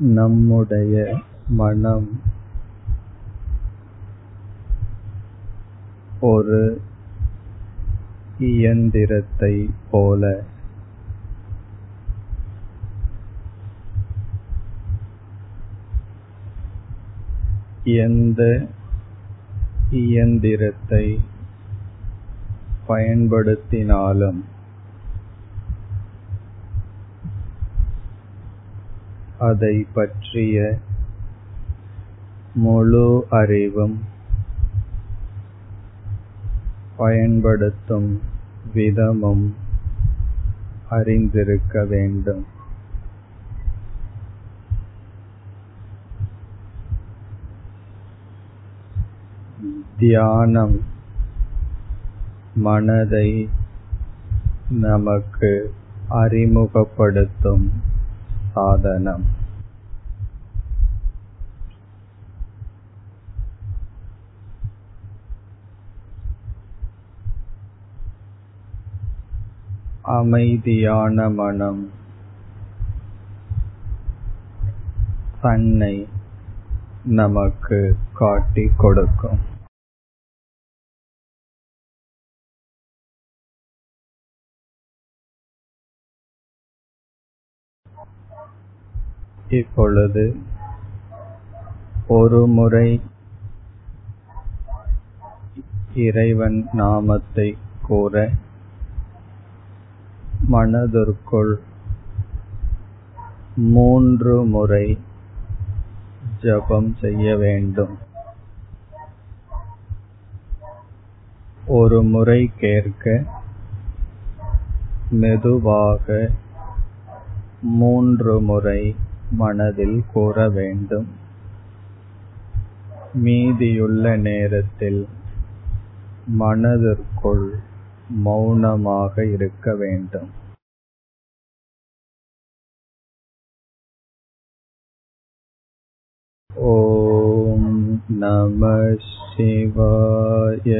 நம்முடைய மனம் ஒரு இயந்திரத்தை போல எந்த இயந்திரத்தை பயன்படுத்தினாலும் அதை பற்றிய முழு அறிவும் பயன்படுத்தும் விதமும் அறிந்திருக்க வேண்டும். தியானம் மனதை நமக்கு அறிமுகப்படுத்தும் சாதனம். அமைதியான மனம். தன்னை நமக்கு காட்டிக் கொடுக்கும். இப்பொழுது ஒரு முறை இறைவன் நாமத்தை கூற மனதிற்குள் மூன்று முறை ஜபம் செய்ய வேண்டும். ஒரு முறை கேட்க மெதுவாக மூன்று முறை மனதில் கூற வேண்டும். மீதியுள்ள நேரத்தில் மனதிற்குள் மௌனமாக இருக்க வேண்டும். ஓம் நம शिवाय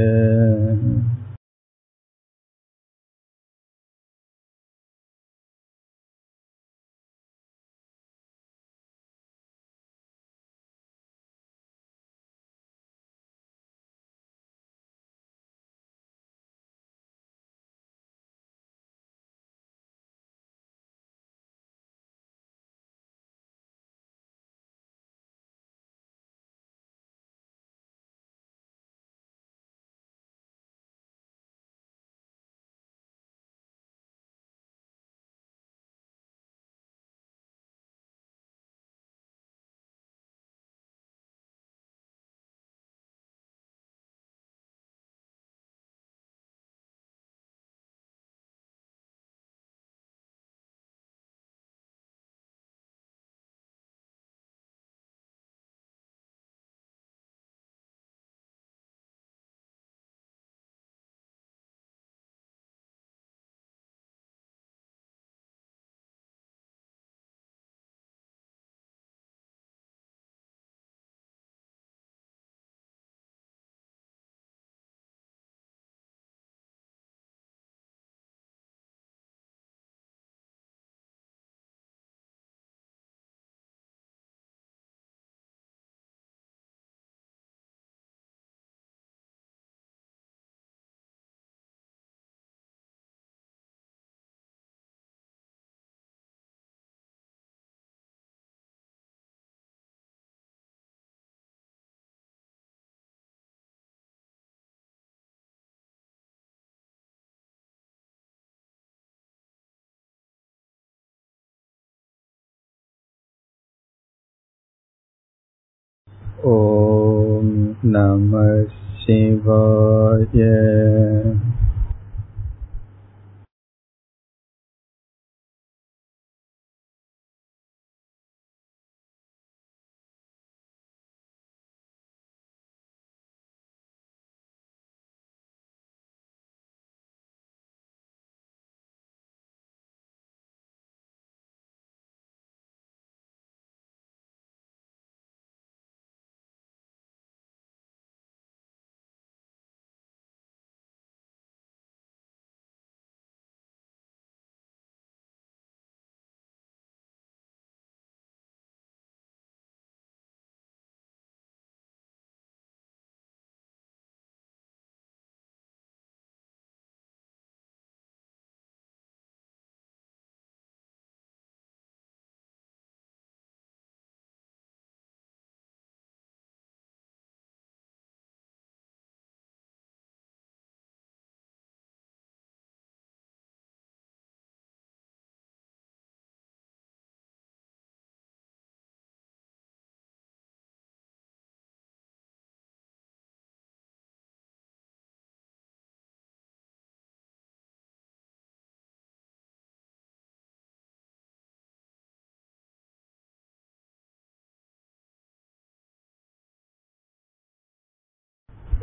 ॐ नमः शिवाय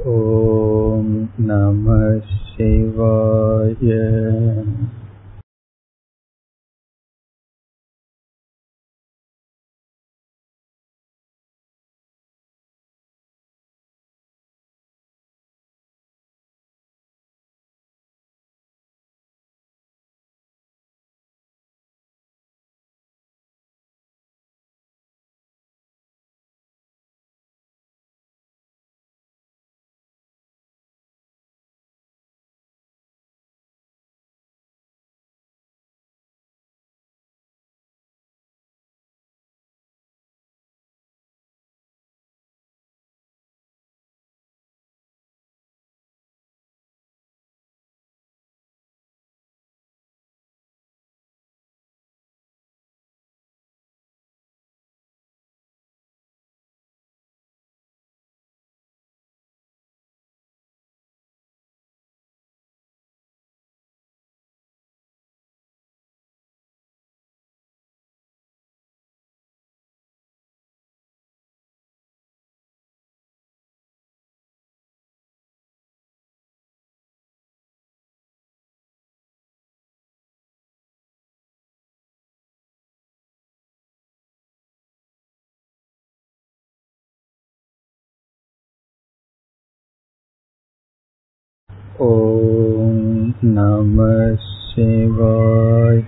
ॐ नमः शिवाय ॐ नमः शिवाय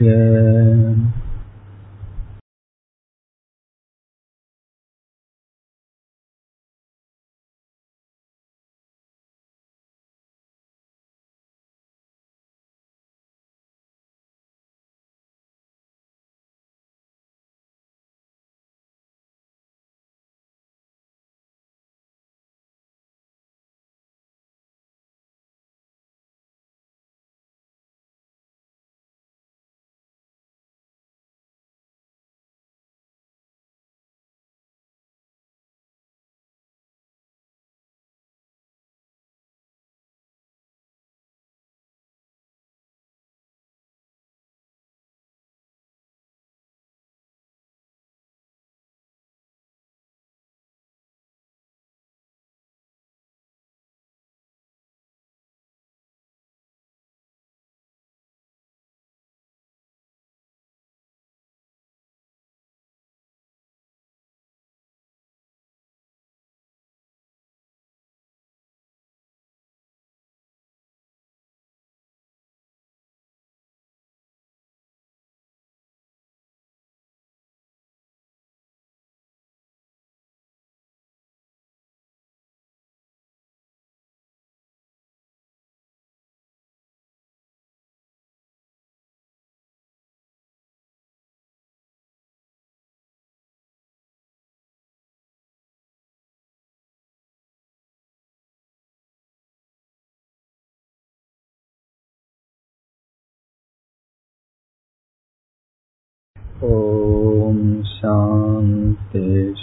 ॐ शान्ति